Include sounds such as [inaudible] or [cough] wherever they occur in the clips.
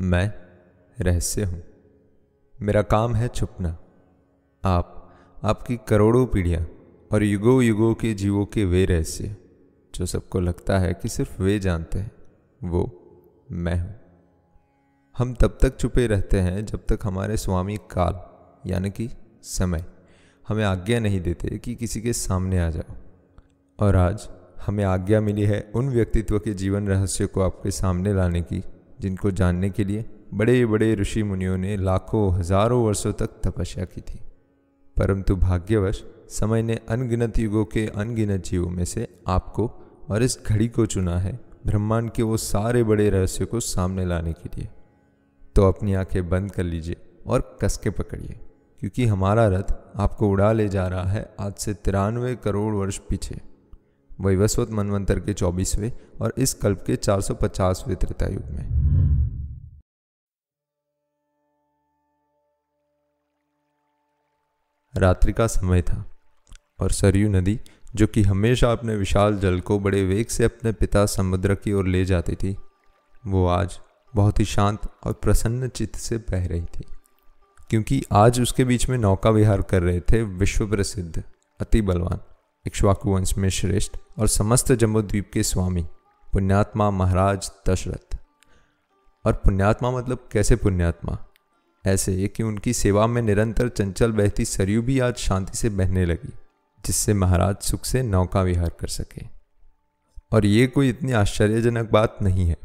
मैं रहस्य हूँ। मेरा काम है छुपना। आप, आपकी करोड़ों पीढ़ियाँ और युगों युगों के जीवों के वे रहस्य, जो सबको लगता है कि सिर्फ़ वे जानते हैं, वो मैं हूँ। हम तब तक छुपे रहते हैं जब तक हमारे स्वामी काल, यानी कि समय, हमें आज्ञा नहीं देते कि किसी के सामने आ जाओ। और आज हमें आज्ञा मिली है उन व्यक्तित्व के जीवन रहस्य को आपके सामने लाने की। जिनको जानने के लिए बड़े बड़े ऋषि मुनियों ने लाखों, हज़ारों वर्षों तक तपस्या की थी। परंतु भाग्यवश, समय ने अनगिनत युगों के अनगिनत जीवों में से आपको और इस घड़ी को चुना है ब्रह्मांड के वो सारे बड़े रहस्य को सामने लाने के लिए। तो अपनी आँखें बंद कर लीजिए और कसके पकड़िए, क्योंकि हमारा रथ आपको उड़ा ले जा रहा है आज से तिरानवे करोड़ वर्ष पीछे। वैवस्वत मनवंतर के चौबीसवें और इस कल्प के 450वें त्रेतायुग में। रात्रि का समय था और सरयू नदी, जो कि हमेशा अपने विशाल जल को बड़े वेग से अपने पिता समुद्र की ओर ले जाती थी, वो आज बहुत ही शांत और प्रसन्न चित्त से बह रही थी, क्योंकि आज उसके बीच में नौका विहार कर रहे थे विश्व प्रसिद्ध अति बलवान। इक्ष्वाकु वंश में श्रेष्ठ और समस्त जम्बूद्वीप के स्वामी, पुण्यात्मा महाराज दशरथ। और पुण्यात्मा मतलब कैसे पुण्यात्मा? ऐसे कि उनकी सेवा में निरंतर चंचल बहती सरयू भी आज शांति से बहने लगी, जिससे महाराज सुख से नौका विहार कर सके। और ये कोई इतनी आश्चर्यजनक बात नहीं है।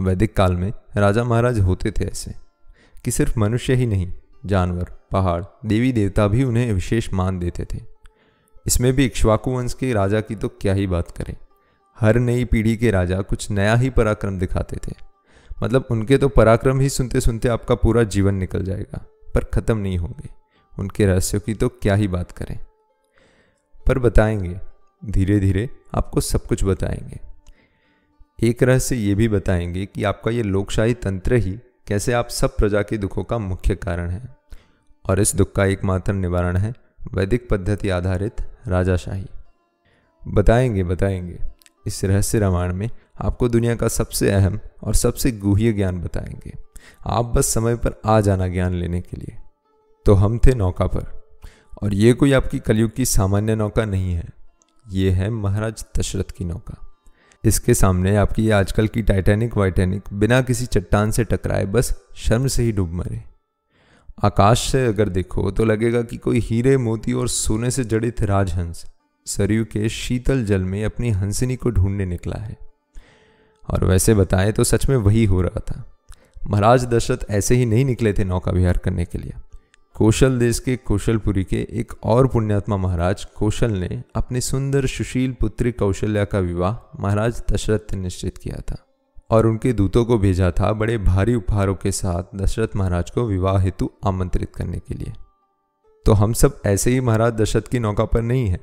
वैदिक काल में राजा महाराज होते थे ऐसे, कि सिर्फ़ मनुष्य ही नहीं, जानवर, पहाड़ देवी देवता भी उन्हें विशेष मान देते थे। इसमें भी इक्ष्वाकु वंश के राजा की तो क्या ही बात करें। हर नई पीढ़ी के राजा कुछ नया ही पराक्रम दिखाते थे। मतलब उनके तो पराक्रम ही सुनते सुनते आपका पूरा जीवन निकल जाएगा, पर ख़त्म नहीं होंगे। उनके रहस्यों की तो क्या ही बात करें। पर बताएँगे धीरे धीरे आपको सब कुछ बताएँगे। एक रहस्य ये भी बताएँगे कि आपका ये लोकशाही तंत्र ही कैसे आप सब प्रजा के दुखों का मुख्य कारण है। और इस दुख का एकमात्र निवारण है वैदिक पद्धति आधारित राजाशाही। बताएँगे बताएँगे। इस रहस्य रामायण में आपको दुनिया का सबसे अहम और सबसे गुह्य ज्ञान बताएँगे। आप बस समय पर आ जाना ज्ञान लेने के लिए। तो हम थे नौका पर। और ये कोई आपकी कलयुग की सामान्य नौका नहीं है। ये है महाराज दशरथ की नौका। इसके सामने आपकी आजकल की टाइटैनिक वाइटैनिक बिना किसी चट्टान से टकराए बस शर्म से ही डूब मरे। आकाश से अगर देखो तो लगेगा कि कोई हीरे मोती और सोने से जड़ित राजहंस सरयू के शीतल जल में अपनी हंसनी को ढूँढने निकला है। और वैसे बताएँ तो सच में वही हो रहा था। महाराज दशरथ ऐसे ही नहीं निकले थे नौका विहार करने के लिए। कौशल देश के कौशलपुरी के एक और पुण्यात्मा महाराज कौशल ने अपनी सुंदर सुशील पुत्री कौशल्या का विवाह महाराज दशरथ ने निश्चित किया था। और उनके दूतों को भेजा था बड़े भारी उपहारों के साथ दशरथ महाराज को विवाह हेतु आमंत्रित करने के लिए। तो हम सब ऐसे ही महाराज दशरथ की नौका पर नहीं है।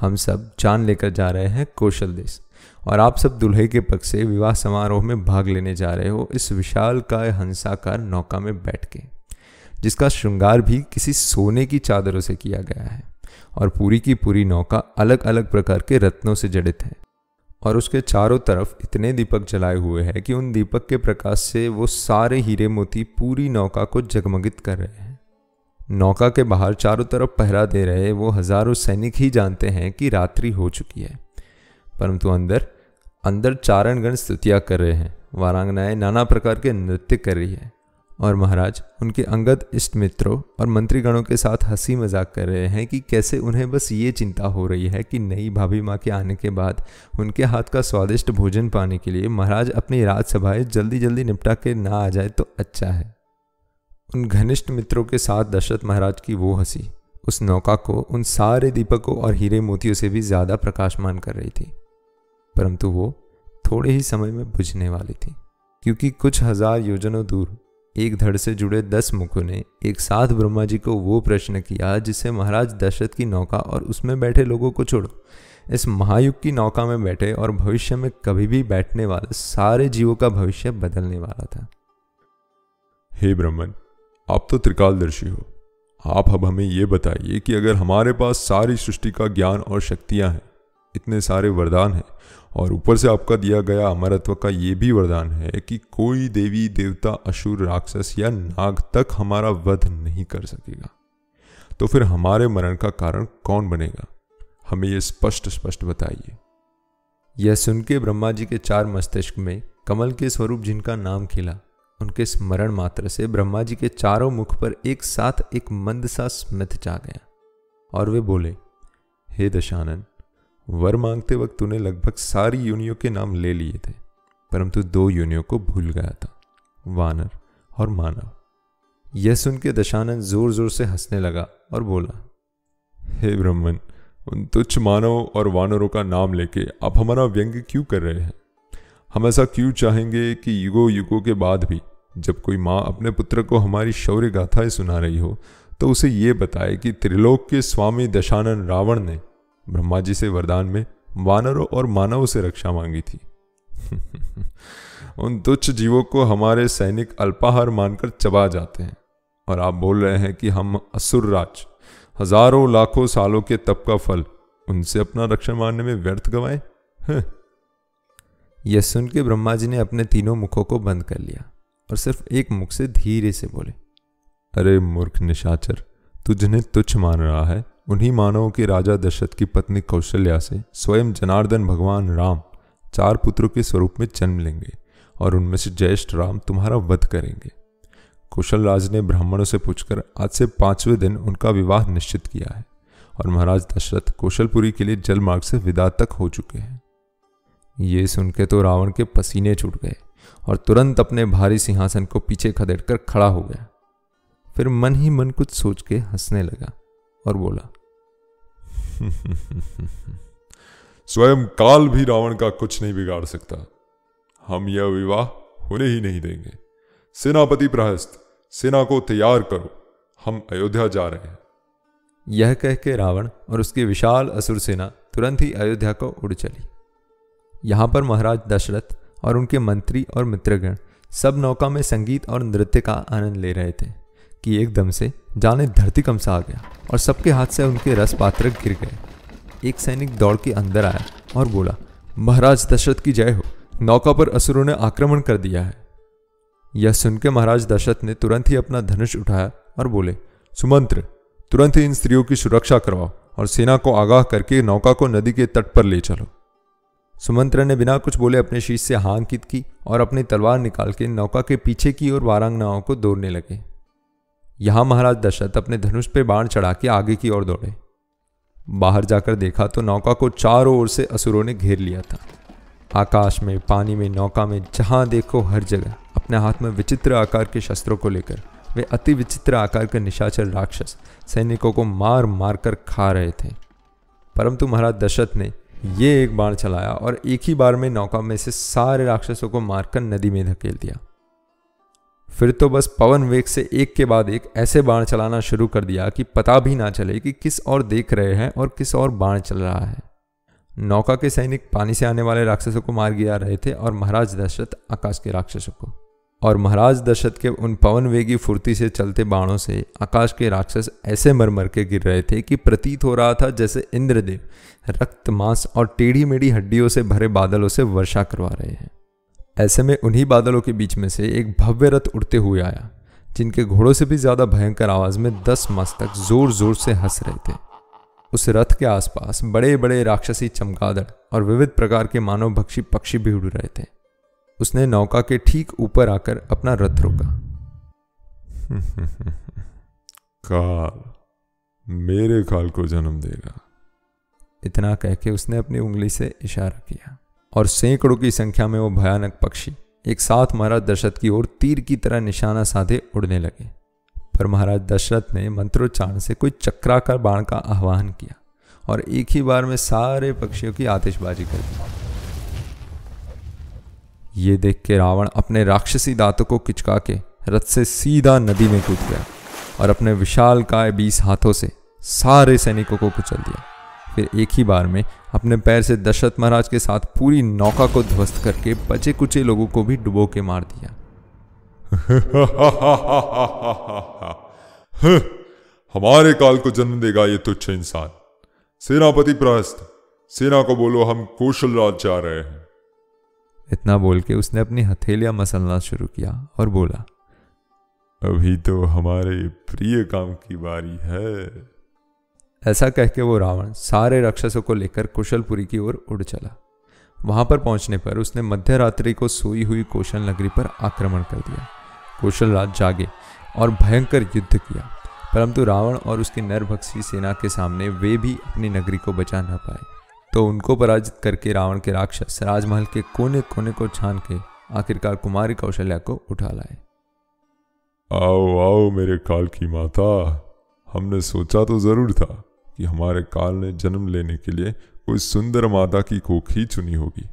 हम सब जान लेकर जा रहे हैं कौशल देश और आप सब दुल्हे के पक्ष से विवाह समारोह में भाग लेने जा रहे हो इस विशाल का हंसाकार नौका में बैठ के, जिसका श्रृंगार भी किसी सोने की चादरों से किया गया है और पूरी की पूरी नौका अलग अलग प्रकार के रत्नों से जड़ित है। और उसके चारों तरफ़ इतने दीपक जलाए हुए हैं कि उन दीपक के प्रकाश से वो सारे हीरे मोती पूरी नौका को जगमगित कर रहे हैं। नौका के बाहर चारों तरफ़ पहरा दे रहे वो हज़ारों सैनिक ही जानते हैं कि रात्रि हो चुकी है। परंतु अंदर अंदर चारणगण स्तुतियाँ कर रहे हैं। वारांगनाएँ नाना प्रकार के नृत्य कर रही है। और महाराज, उनके अंगद इष्ट मित्रों और मंत्रीगणों के साथ हँसी मज़ाक कर रहे हैं कि कैसे उन्हें बस ये चिंता हो रही है कि नई भाभी माँ के आने के बाद उनके हाथ का स्वादिष्ट भोजन पाने के लिए महाराज अपनी राजसभाएँ जल्दी जल्दी निपटा के ना आ जाए तो अच्छा है। उन घनिष्ठ मित्रों के साथ दशरथ महाराज की वो हँसी, उस नौका को, उन सारे दीपकों और हीरे मोतियों से भी ज़्यादा प्रकाशमान कर रही थी। परंतु वो थोड़े ही समय में बुझने वाली थी, क्योंकि कुछ हज़ार योजनों दूर एक धड़ से जुड़े दस मुखों ने एक साथ ब्रह्मा जी को वो प्रश्न किया जिसे महाराज दशरथ की नौका और उसमें बैठे लोगों को छोड़ो। इस महायुग की नौका में बैठे और भविष्य में कभी भी बैठने वाले सारे जीवों का भविष्य बदलने वाला था। हे ब्रह्मन, आप तो त्रिकालदर्शी हो। आप अब हमें ये बताइए कि अगर हमारे पास सारी सृष्टि का ज्ञान और शक्तियाँ हैं इतने सारे वरदान हैं। और ऊपर से आपका दिया गया अमरत्व का ये भी वरदान है कि कोई देवी, देवता, असुर, राक्षस या नाग तक हमारा वध नहीं कर सकेगा। तो फिर हमारे मरण का कारण कौन बनेगा? हमें ये स्पष्ट स्पष्ट बताइए। यह सुन के ब्रह्मा जी के चार मस्तिष्क में कमल के स्वरूप जिनका नाम खिला, उनके स्मरण मात्र से ब्रह्मा जी के चारों मुख पर एक साथ एक मंद सा स्मित जा गया। और वे बोले, हे दशानन वर मांगते वक्त तूने लगभग सारी योनियों के नाम ले लिए थे, परंतु दो योनियों को भूल गया था, वानर और मानव। यह सुन के दशानंद ज़ोर ज़ोर से हंसने लगा और बोला, हे ब्रह्मन उन तुच्छ मानव और वानरों का नाम लेके आप हमारा व्यंग क्यों कर रहे हैं? हम ऐसा क्यों चाहेंगे कि युगो युगों के बाद भी जब कोई माँ अपने पुत्र को हमारी शौर्य गाथाएँ सुना रही हो तो उसे ये बताए कि त्रिलोक के स्वामी दशानन रावण ने ब्रह्मा जी से वरदान में वानरों और मानवों से रक्षा मांगी थी। उन तुच्छ जीवों को हमारे सैनिक अल्पाहार मानकर चबा जाते हैं और आप बोल रहे हैं कि हम असुर राज, हज़ारों लाखों सालों के तप का फल, उनसे अपना रक्षण मारने में व्यर्थ गवाए? यह सुन के ब्रह्मा जी ने अपने तीनों मुखों को बंद कर लिया और सिर्फ़ एक मुख से धीरे से बोले, अरे मूर्ख निशाचर तू जिन्हें तुच्छ मान रहा है उन्हीं मानवों के राजा दशरथ की पत्नी कौशल्या से स्वयं जनार्दन भगवान राम चार पुत्रों के स्वरूप में जन्म लेंगे और उनमें से ज्येष्ठ राम तुम्हारा वध करेंगे। कुशल राज ने ब्राह्मणों से पूछकर आज से पाँचवें दिन उनका विवाह निश्चित किया है और महाराज दशरथ कौशलपुरी के लिए जलमार्ग से विदा तक हो चुके हैं। ये सुन के तो रावण के पसीने छूट गए और तुरंत अपने भारी सिंहासन को पीछे खदेड़ खड़ा हो गया। फिर मन ही मन कुछ सोच के हंसने लगा और बोला [laughs] स्वयं काल भी रावण का कुछ नहीं बिगाड़ सकता। हम यह विवाह होने ही नहीं देंगे। सेनापति प्रहस्त, सेना को तैयार करो। हम अयोध्या जा रहे हैं। यह कह के रावण और उसकी विशाल असुर सेना तुरंत ही अयोध्या को उड़ चली। यहाँ पर महाराज दशरथ और उनके मंत्री और मित्रगण सब नौका में संगीत और नृत्य का आनंद ले रहे थे। कि एकदम से जाने धरती कमसा आ गया और सबके हाथ से उनके रस पात्र गिर गए। एक सैनिक दौड़ के अंदर आया और बोला, महाराज, दशरथ की जय हो। नौका पर असुरों ने आक्रमण कर दिया है। यह सुनकर महाराज दशरथ ने तुरंत ही अपना धनुष उठाया और बोले, सुमंत्र, तुरंत ही इन स्त्रियों की सुरक्षा करवाओ और सेना को आगाह करके नौका को नदी के तट पर ले चलो। सुमंत्र ने बिना कुछ बोले अपने शीश से हाँ की और अपनी तलवार निकाल के नौका के पीछे की ओर वारांगनाओं को दौड़ने लगे। यहाँ महाराज दशरथ अपने धनुष पे बाण चढ़ा के आगे की ओर दौड़े। बाहर जाकर देखा तो नौका को चारों ओर से असुरों ने घेर लिया था। आकाश में, पानी में, नौका में, जहाँ देखो हर जगह, अपने हाथ में विचित्र आकार के शस्त्रों को लेकर, वे अति विचित्र आकार के निशाचर राक्षस सैनिकों को मार मार कर खा रहे थे। परंतु महाराज दशरथ ने ये एक बाण चलाया और एक ही बार में नौका में से सारे राक्षसों को मारकर नदी में धकेल दिया। फिर तो बस पवन वेग से एक के बाद एक ऐसे बाण चलाना शुरू कर दिया कि पता भी ना चले कि किस और देख रहे हैं और किस और बाण चल रहा है। नौका के सैनिक पानी से आने वाले राक्षसों को मार गिरा रहे थे और महाराज दशरथ आकाश के राक्षसों को। और महाराज दशरथ के उन पवन वेगी फुर्ती से चलते बाणों से आकाश के राक्षस ऐसे मर मर के गिर रहे थे कि प्रतीत हो रहा था जैसे इंद्रदेव रक्त, मांस और टेढ़ी मेढ़ी हड्डियों से भरे बादलों से वर्षा करवा रहे हैं। ऐसे में उन्हीं बादलों के बीच में से एक भव्य रथ उड़ते हुए आया जिनके घोड़ों से भी ज़्यादा भयंकर आवाज़ में दस मस्तक ज़ोर ज़ोर से हंस रहे थे। उस रथ के आसपास बड़े बड़े राक्षसी चमगादड़ और विविध प्रकार के मानव भक्षी पक्षी भी उड़ रहे थे। उसने नौका के ठीक ऊपर आकर अपना रथ रोका। [laughs] काल मेरे काल को जन्म देगा। इतना कह के उसने अपनी उंगली से इशारा किया। और सैकड़ों की संख्या में वो भयानक पक्षी एक साथ महाराज दशरथ की ओर तीर की तरह निशाना साधे उड़ने लगे। पर महाराज दशरथ ने मंत्रोच्चारण से कोई चक्राकार बाण का आह्वान किया और एक ही बार में सारे पक्षियों की आतिशबाजी कर दी। ये देख के रावण अपने राक्षसी दांतों को किचका के रथ से सीधा नदी में कूद गया और अपने विशाल काय बीस हाथों से सारे सैनिकों को कुचल दिया। फिर एक ही बार में अपने पैर से दशरथ महाराज के साथ पूरी नौका को ध्वस्त करके बचे कुचे लोगों को भी डुबो के मार दिया। [laughs] हमारे काल को जन्म देगा ये तुच्छ इंसान। सेनापति प्रहस्त सेना को बोलो हम कौशल राज जा रहे हैं। इतना बोल के उसने अपनी हथेलियाँ मसलना शुरू किया और बोला अभी तो हमारे प्रिय काम की बारी है। ऐसा कह के वो रावण सारे राक्षसों को लेकर कुशलपुरी की ओर उड़ चला। वहाँ पर पहुँचने पर उसने मध्य रात्रि को सोई हुई कौशल नगरी पर आक्रमण कर दिया। कौशल राज जागे और भयंकर युद्ध किया, परंतु रावण और उसकी नरभक्षी सेना के सामने वे भी अपनी नगरी को बचा ना पाए। तो उनको पराजित करके रावण के राक्षस राजमहल के कोने कोने को छान के आखिरकार कुमारी कौशल्या को उठा लाए। आओ आओ मेरे काल की माता, हमने सोचा तो ज़रूर था। कि हमारे काल ने जन्म लेने के लिए कोई सुंदर माता की कोख ही चुनी होगी।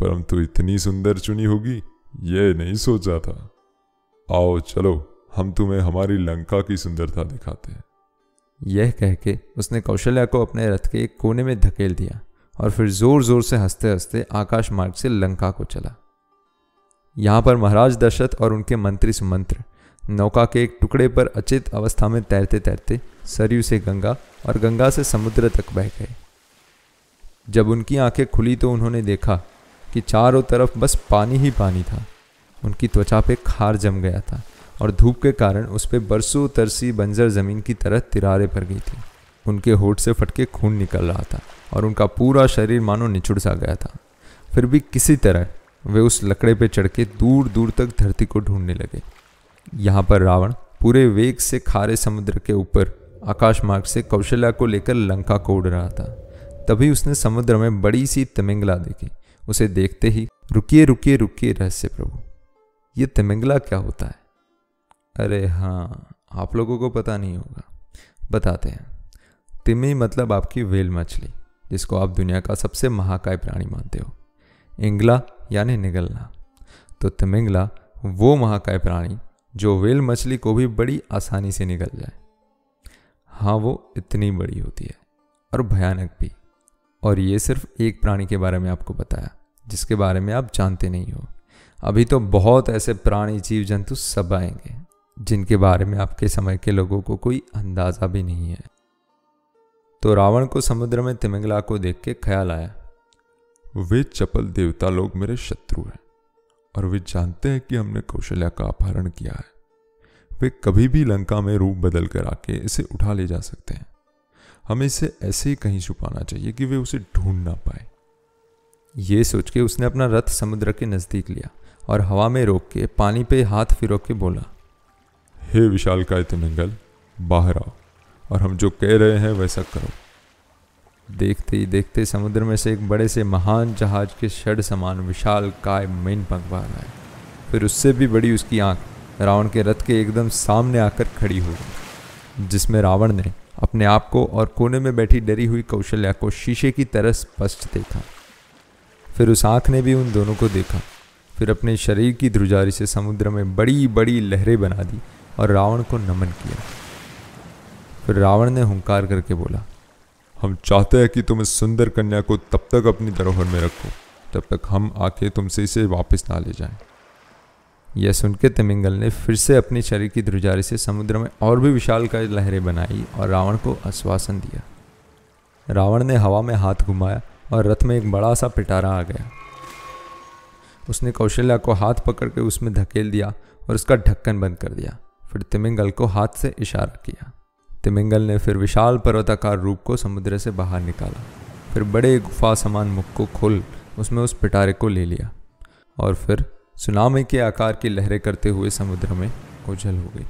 परंतु इतनी सुंदर चुनी होगी, ये नहीं सोचा था। आओ चलो, हम तुम्हें हमारी लंका की सुंदरता दिखाते हैं। यह कह के उसने कौशल्या को अपने रथ के एक कोने में धकेल दिया और फिर ज़ोर ज़ोर से हँसते हँसते आकाश मार्ग से लंका को चला। यहाँ पर महाराज दशरथ और उनके मंत्री सुमंत्र नौका के एक टुकड़े पर अचेत अवस्था में तैरते तैरते सरयू से गंगा और गंगा से समुद्र तक बह गए। जब उनकी आँखें खुली तो उन्होंने देखा कि चारों तरफ़ बस पानी ही पानी था। उनकी त्वचा पे खार जम गया था और धूप के कारण उस पर बरसों तरसी बंजर ज़मीन की तरह तिरारे पड़ गई थी। उनके होठ से फटके खून निकल रहा था और उनका पूरा शरीर मानो निचुड़ सा गया था। फिर भी किसी तरह वे उस लकड़े पे चढ़ के दूर दूर तक धरती को ढूँढने लगे। यहाँ पर रावण पूरे वेग से खारे समुद्र के ऊपर आकाश मार्ग से कौशल्या को लेकर लंका को उड़ रहा था। तभी उसने समुद्र में बड़ी सी तिमिंगला देखी। उसे देखते ही, रुकिए रुकिए रुकिए रहस्य प्रभु, ये तिमिंगला क्या होता है? अरे हाँ आप लोगों को पता नहीं होगा। बताते हैं। तिमी मतलब आपकी वेल मछली, जिसको आप दुनिया का सबसे महाकाय प्राणी मानते हो। इंगला यानी निगलना। तो तिमिंगला वो महाकाय प्राणी, जो वेल मछली को भी बड़ी आसानी से निकल जाए। हाँ वो इतनी बड़ी होती है और भयानक भी। और ये सिर्फ़ एक प्राणी के बारे में आपको बताया, जिसके बारे में आप जानते नहीं हो। अभी तो बहुत ऐसे प्राणी जीव जंतु सब आएँगे, जिनके बारे में आपके समय के लोगों को कोई अंदाज़ा भी नहीं है। तो रावण को समुद्र में तिमिंगला को देख के ख्याल आया, वे चपल देवता लोग मेरे शत्रु हैं, और वे जानते हैं कि हमने कौशल्या का अपहरण किया है। वे कभी भी लंका में रूप बदल कर आके इसे उठा ले जा सकते हैं। हमें इसे ऐसे ही कहीं छुपाना चाहिए कि वे उसे ढूंढ ना पाए। ये सोच के उसने अपना रथ समुद्र के नज़दीक लिया और हवा में रोक के पानी पे हाथ फिरो के बोला, हे विशाल का तिमिंगल बाहर आओ और हम जो कह रहे हैं वैसा करो। देखते ही देखते समुद्र में से एक बड़े से महान जहाज़ के षड समान विशाल काय मेन पंख बाहर आए। फिर उससे भी बड़ी उसकी आँख रावण के रथ के एकदम सामने आकर खड़ी हो गई, जिसमें रावण ने अपने आप को और कोने में बैठी डरी हुई कौशल्या को शीशे की तरह स्पष्ट देखा फिर उस आँख ने भी उन दोनों को देखा, फिर अपने शरीर की ध्रुजारी से समुद्र में बड़ी बड़ी लहरें बना दी और रावण को नमन किया फिर रावण ने हुंकार करके बोला, हम चाहते हैं कि तुम इस सुंदर कन्या को तब तक अपनी धरोहर में रखो तब तक हम आके तुमसे इसे वापस ना ले जाएँ। यह सुनकर तिमिंगल ने फिर से अपनी शरीर की ध्रुजारी से समुद्र में और भी विशाल का लहरें बनाई और रावण को आश्वासन दिया। रावण ने हवा में हाथ घुमाया और रथ में एक बड़ा सा पिटारा आ गया। उसने कौशल्या को हाथ पकड़ के उसमें धकेल दिया और उसका ढक्कन बंद कर दिया। फिर तिमिंगल को हाथ से इशारा किया। तिमिंगल ने फिर विशाल पर्वताकार रूप को समुद्र से बाहर निकाला। फिर बड़े गुफा समान मुख को खोल उसमें उस पिटारे को ले लिया और फिर सुनामी के आकार की लहरें करते हुए समुद्र में उछल हो गई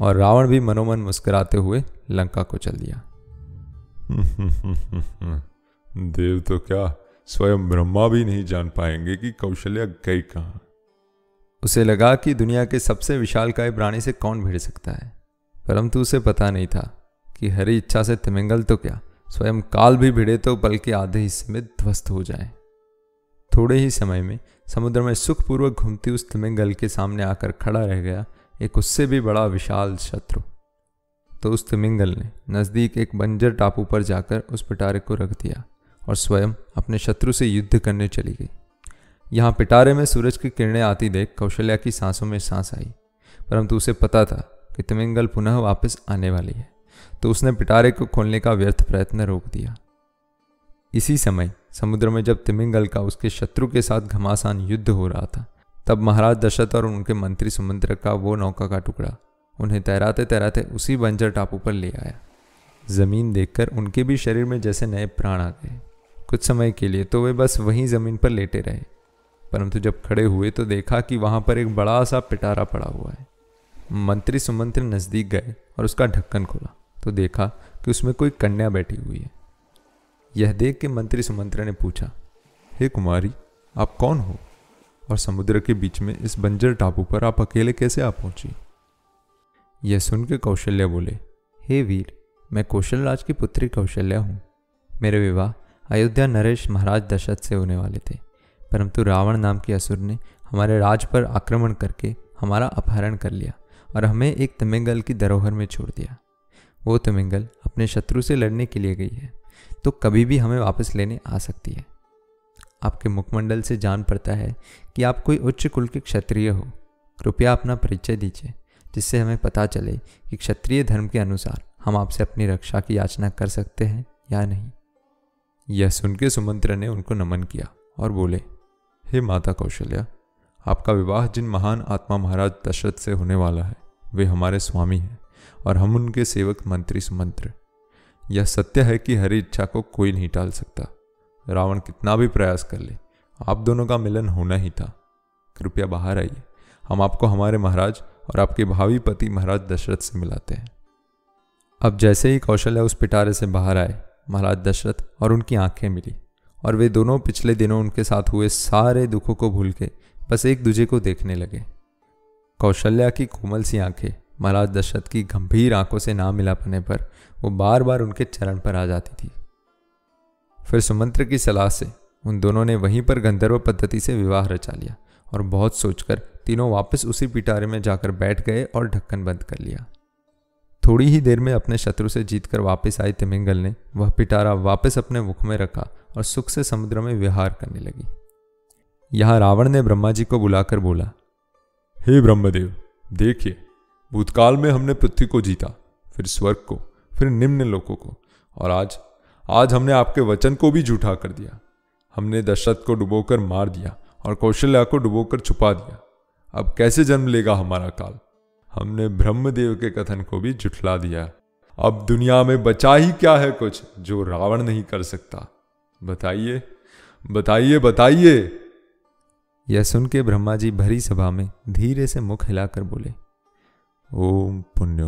और रावण भी मनोमन मुस्कुराते हुए लंका को चल दिया। [laughs] देव तो क्या स्वयं ब्रह्मा भी नहीं जान पाएँगे कि कौशल्या गई कहाँ। उसे लगा कि दुनिया के सबसे विशाल काय प्राणी से कौन भिड़ सकता है परंतु उसे पता नहीं था कि हरी इच्छा से तिमिंगल तो क्या स्वयं काल भी भिड़े तो बल्कि आधे हिस्से में ध्वस्त हो जाए। थोड़े ही समय में समुद्र में सुखपूर्वक घूमती उस तिमिंगल के सामने आकर खड़ा रह गया एक उससे भी बड़ा विशाल शत्रु। तो उस तिमिंगल ने नज़दीक एक बंजर टापू पर जाकर उस पिटारे को रख दिया और स्वयं अपने शत्रु से युद्ध करने चली गई। यहाँ पिटारे में सूरज की किरणें आती देख कौशल्या की सांसों में सांस आई, परंतु उसे पता था कि तिमिंगल पुनः वापस आने वाली है तो उसने पिटारे को खोलने का व्यर्थ प्रयत्न रोक दिया। इसी समय समुद्र में जब तिमिंगल का उसके शत्रु के साथ घमासान युद्ध हो रहा था, तब महाराज दशरथ और उनके मंत्री सुमंत्र का वो नौका का टुकड़ा उन्हें तैराते तैराते उसी बंजर टापू पर ले आया। ज़मीन देखकर उनके भी शरीर में जैसे नए प्राण आ गए। कुछ समय के लिए तो वे बस वहीं ज़मीन पर लेटे रहे, परंतु जब खड़े हुए तो देखा कि वहाँ पर एक बड़ा सा पिटारा पड़ा हुआ है। मंत्री सुमंत्र नज़दीक गए और उसका ढक्कन खोला तो देखा कि उसमें कोई कन्या बैठी हुई है। यह देख के मंत्री सुमंत्र ने पूछा, हे कुमारी, आप कौन हो? और समुद्र के बीच में इस बंजर टापू पर आप अकेले कैसे आ पहुँची? यह सुन के कौशल्या बोले, हे वीर, मैं कौशल राज की पुत्री कौशल्या हूँ। मेरे विवाह अयोध्या नरेश महाराज दशरथ से होने वाले थे। परंतु रावण नाम के असुर ने हमारे राज पर आक्रमण करके हमारा अपहरण कर लिया और हमें एक तमिंगल की धरोहर में छोड़ दिया। वो तमिंगल अपने शत्रु से लड़ने के लिए गई है। तो कभी भी हमें वापस लेने आ सकती है। आपके मुखमंडल से जान पड़ता है कि आप कोई उच्च कुल के क्षत्रिय हो। कृपया अपना परिचय दीजिए, जिससे हमें पता चले कि क्षत्रिय धर्म के अनुसार हम आपसे अपनी रक्षा की याचना कर सकते हैं या नहीं। यह सुन के सुमंत्र ने उनको नमन किया और बोले, हे माता कौशल्या, आपका विवाह जिन महान आत्मा महाराज दशरथ से होने वाला है, वे हमारे स्वामी हैं और हम उनके सेवक मंत्री सुमंत्र यह सत्य है कि हरी इच्छा को कोई नहीं टाल सकता। रावण कितना भी प्रयास कर ले, आप दोनों का मिलन होना ही था। कृपया बाहर आइए। हम आपको हमारे महाराज और आपके भावी पति महाराज दशरथ से मिलाते हैं। अब जैसे ही कौशल्या उस पिटारे से बाहर आए, महाराज दशरथ और उनकी आँखें मिली और वे दोनों पिछले दिनों उनके साथ हुए सारे दुखों को भूल के बस एक दूजे को देखने लगे। कौशल्या की कोमल सी आँखें महाराज दशरथ की गंभीर आँखों से ना मिला पाने पर वो बार बार उनके चरण पर आ जाती थी। फिर सुमंत्र की सलाह से उन दोनों ने वहीं पर गंधर्व पद्धति से विवाह रचा लिया और बहुत सोचकर तीनों वापस उसी पिटारे में जाकर बैठ गए और ढक्कन बंद कर लिया। थोड़ी ही देर में अपने शत्रु से जीतकर वापस आई तिमिंगल ने, वह पिटारा वापस अपने मुख में रखा और सुख से समुद्र में विहार करने लगी। यहाँ रावण ने ब्रह्मा जी को बुलाकर बोला, हे ब्रह्मदेव, देखिए भूतकाल में हमने पृथ्वी को जीता, फिर स्वर्ग को, फिर निम्न लोकों को। और आज आज हमने आपके वचन को भी झूठा कर दिया। हमने दशरथ को डुबोकर मार दिया और कौशल्या को डुबोकर छुपा दिया। अब कैसे जन्म लेगा हमारा काल? हमने ब्रह्मदेव के कथन को भी जुठला दिया। अब दुनिया में बचा ही क्या है कुछ जो रावण नहीं कर सकता? बताइए बताइए बताइए। यह सुन के ब्रह्मा जी भरी सभा में धीरे से मुख हिलाकर बोले ओम पुण्य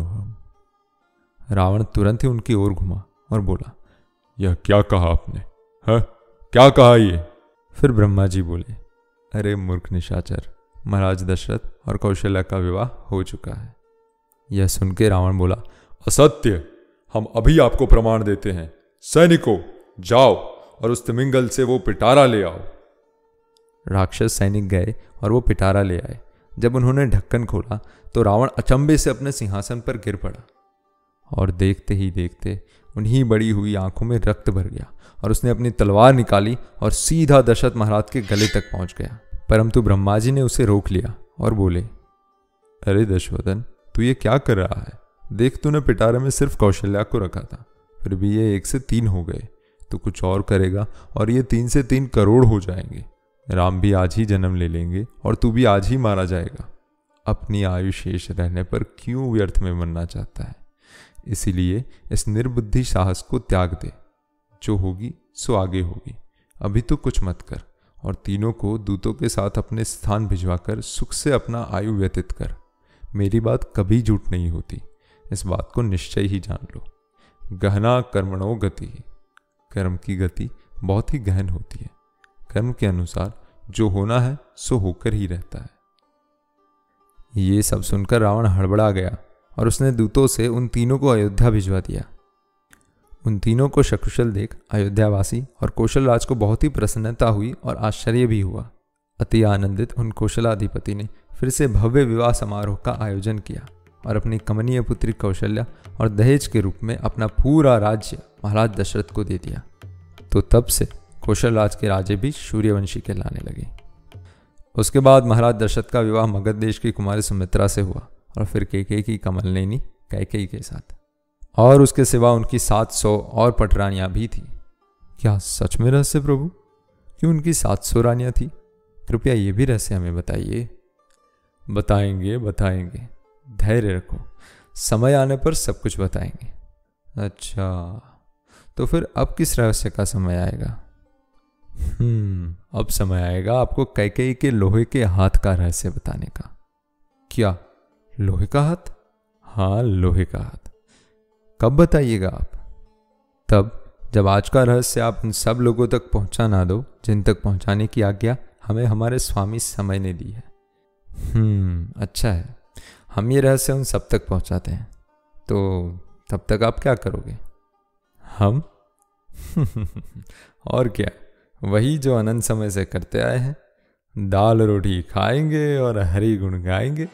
रावण तुरंत ही उनकी ओर घुमा और बोला, यह क्या कहा आपने? है? क्या कहा ये? फिर ब्रह्मा जी बोले, अरे मूर्ख निशाचर, महाराज दशरथ और कौशल्या का विवाह हो चुका है। यह सुन के रावण बोला, असत्य! हम अभी आपको प्रमाण देते हैं। सैनिकों, जाओ और उस तिमिंगल से वो पिटारा ले आओ. राक्षस सैनिक गए और वो पिटारा ले आए। जब उन्होंने ढक्कन खोला तो रावण अचंबे से अपने सिंहासन पर गिर पड़ा। और देखते ही देखते उन्हीं बड़ी हुई आँखों में रक्त भर गया और उसने अपनी तलवार निकाली और सीधा दशरथ महाराज के गले तक पहुँच गया। परंतु ब्रह्मा जी ने उसे रोक लिया और बोले, अरे दशवदन तू ये क्या कर रहा है? देख तूने पिटारे में सिर्फ़ कौशल्या को रखा था, फिर भी ये एक से तीन हो गए। तो कुछ और करेगा और ये तीन से तीन करोड़ हो जाएँगे। राम भी आज ही जन्म ले लेंगे और तू भी आज ही मारा जाएगा। अपनी आयु शेष रहने पर क्यों व्यर्थ में मरना चाहता है? इसीलिए इस निर्बुद्धि साहस को त्याग दे। जो होगी, सो आगे होगी। अभी तो कुछ मत कर और तीनों को दूतों के साथ अपने स्थान भिजवाकर सुख से अपना आयु व्यतीत कर। मेरी बात कभी झूठ नहीं होती। इस बात को निश्चय ही जान लो। गहना कर्मणो गति। कर्म की गति बहुत ही गहन होती है। कर्म के अनुसार जो होना है, सो होकर ही रहता है। ये सब सुनकर रावण हड़बड़ा गया और उसने दूतों से उन तीनों को अयोध्या भिजवा दिया। उन तीनों को शकुशल देख अयोध्यावासी और कौशल राज को बहुत ही प्रसन्नता हुई और आश्चर्य भी हुआ। अति आनंदित उन कौशलाधिपति ने फिर से भव्य विवाह समारोह का आयोजन किया और अपनी कमनीय पुत्री कौशल्या और दहेज के रूप में अपना पूरा राज्य महाराज दशरथ को दे दिया। तो तब से कौशल राज के राजे भी सूर्यवंशी के लाने लगे। उसके बाद महाराज दशरथ का विवाह मगध देश की कुमारी सुमित्रा से हुआ और फिर केके की कमल नैनी कैके के साथ। और उसके सिवा उनकी सात सौ और पटरानियाँ भी थी। क्या सच में रहस्य प्रभु? क्यों उनकी सात सौ रानियाँ थी? कृपया ये भी रहस्य हमें बताइए। बताएँगे बताएँगे। धैर्य रखो। समय आने पर सब कुछ बताएँगे। अच्छा तो फिर अब किस रहस्य का समय आएगा? हम्म अब समय आएगा आपको कैकई के लोहे के हाथ का रहस्य बताने का। क्या? लोहे का हाथ? हाँ लोहे का हाथ। कब बताइएगा आप? तब, जब आज का रहस्य आप उन सब लोगों तक पहुँचा ना दो, जिन तक पहुँचाने की आज्ञा हमें हमारे स्वामी समय ने दी है। हम्म अच्छा है। हम ये रहस्य उन सब तक पहुंचाते हैं। तो तब तक आप क्या करोगे? हम? [laughs] और क्या? वही जो अनंत समय से करते आए हैं। दाल रोटी खाएँगे और हरी गुण गाएँगे।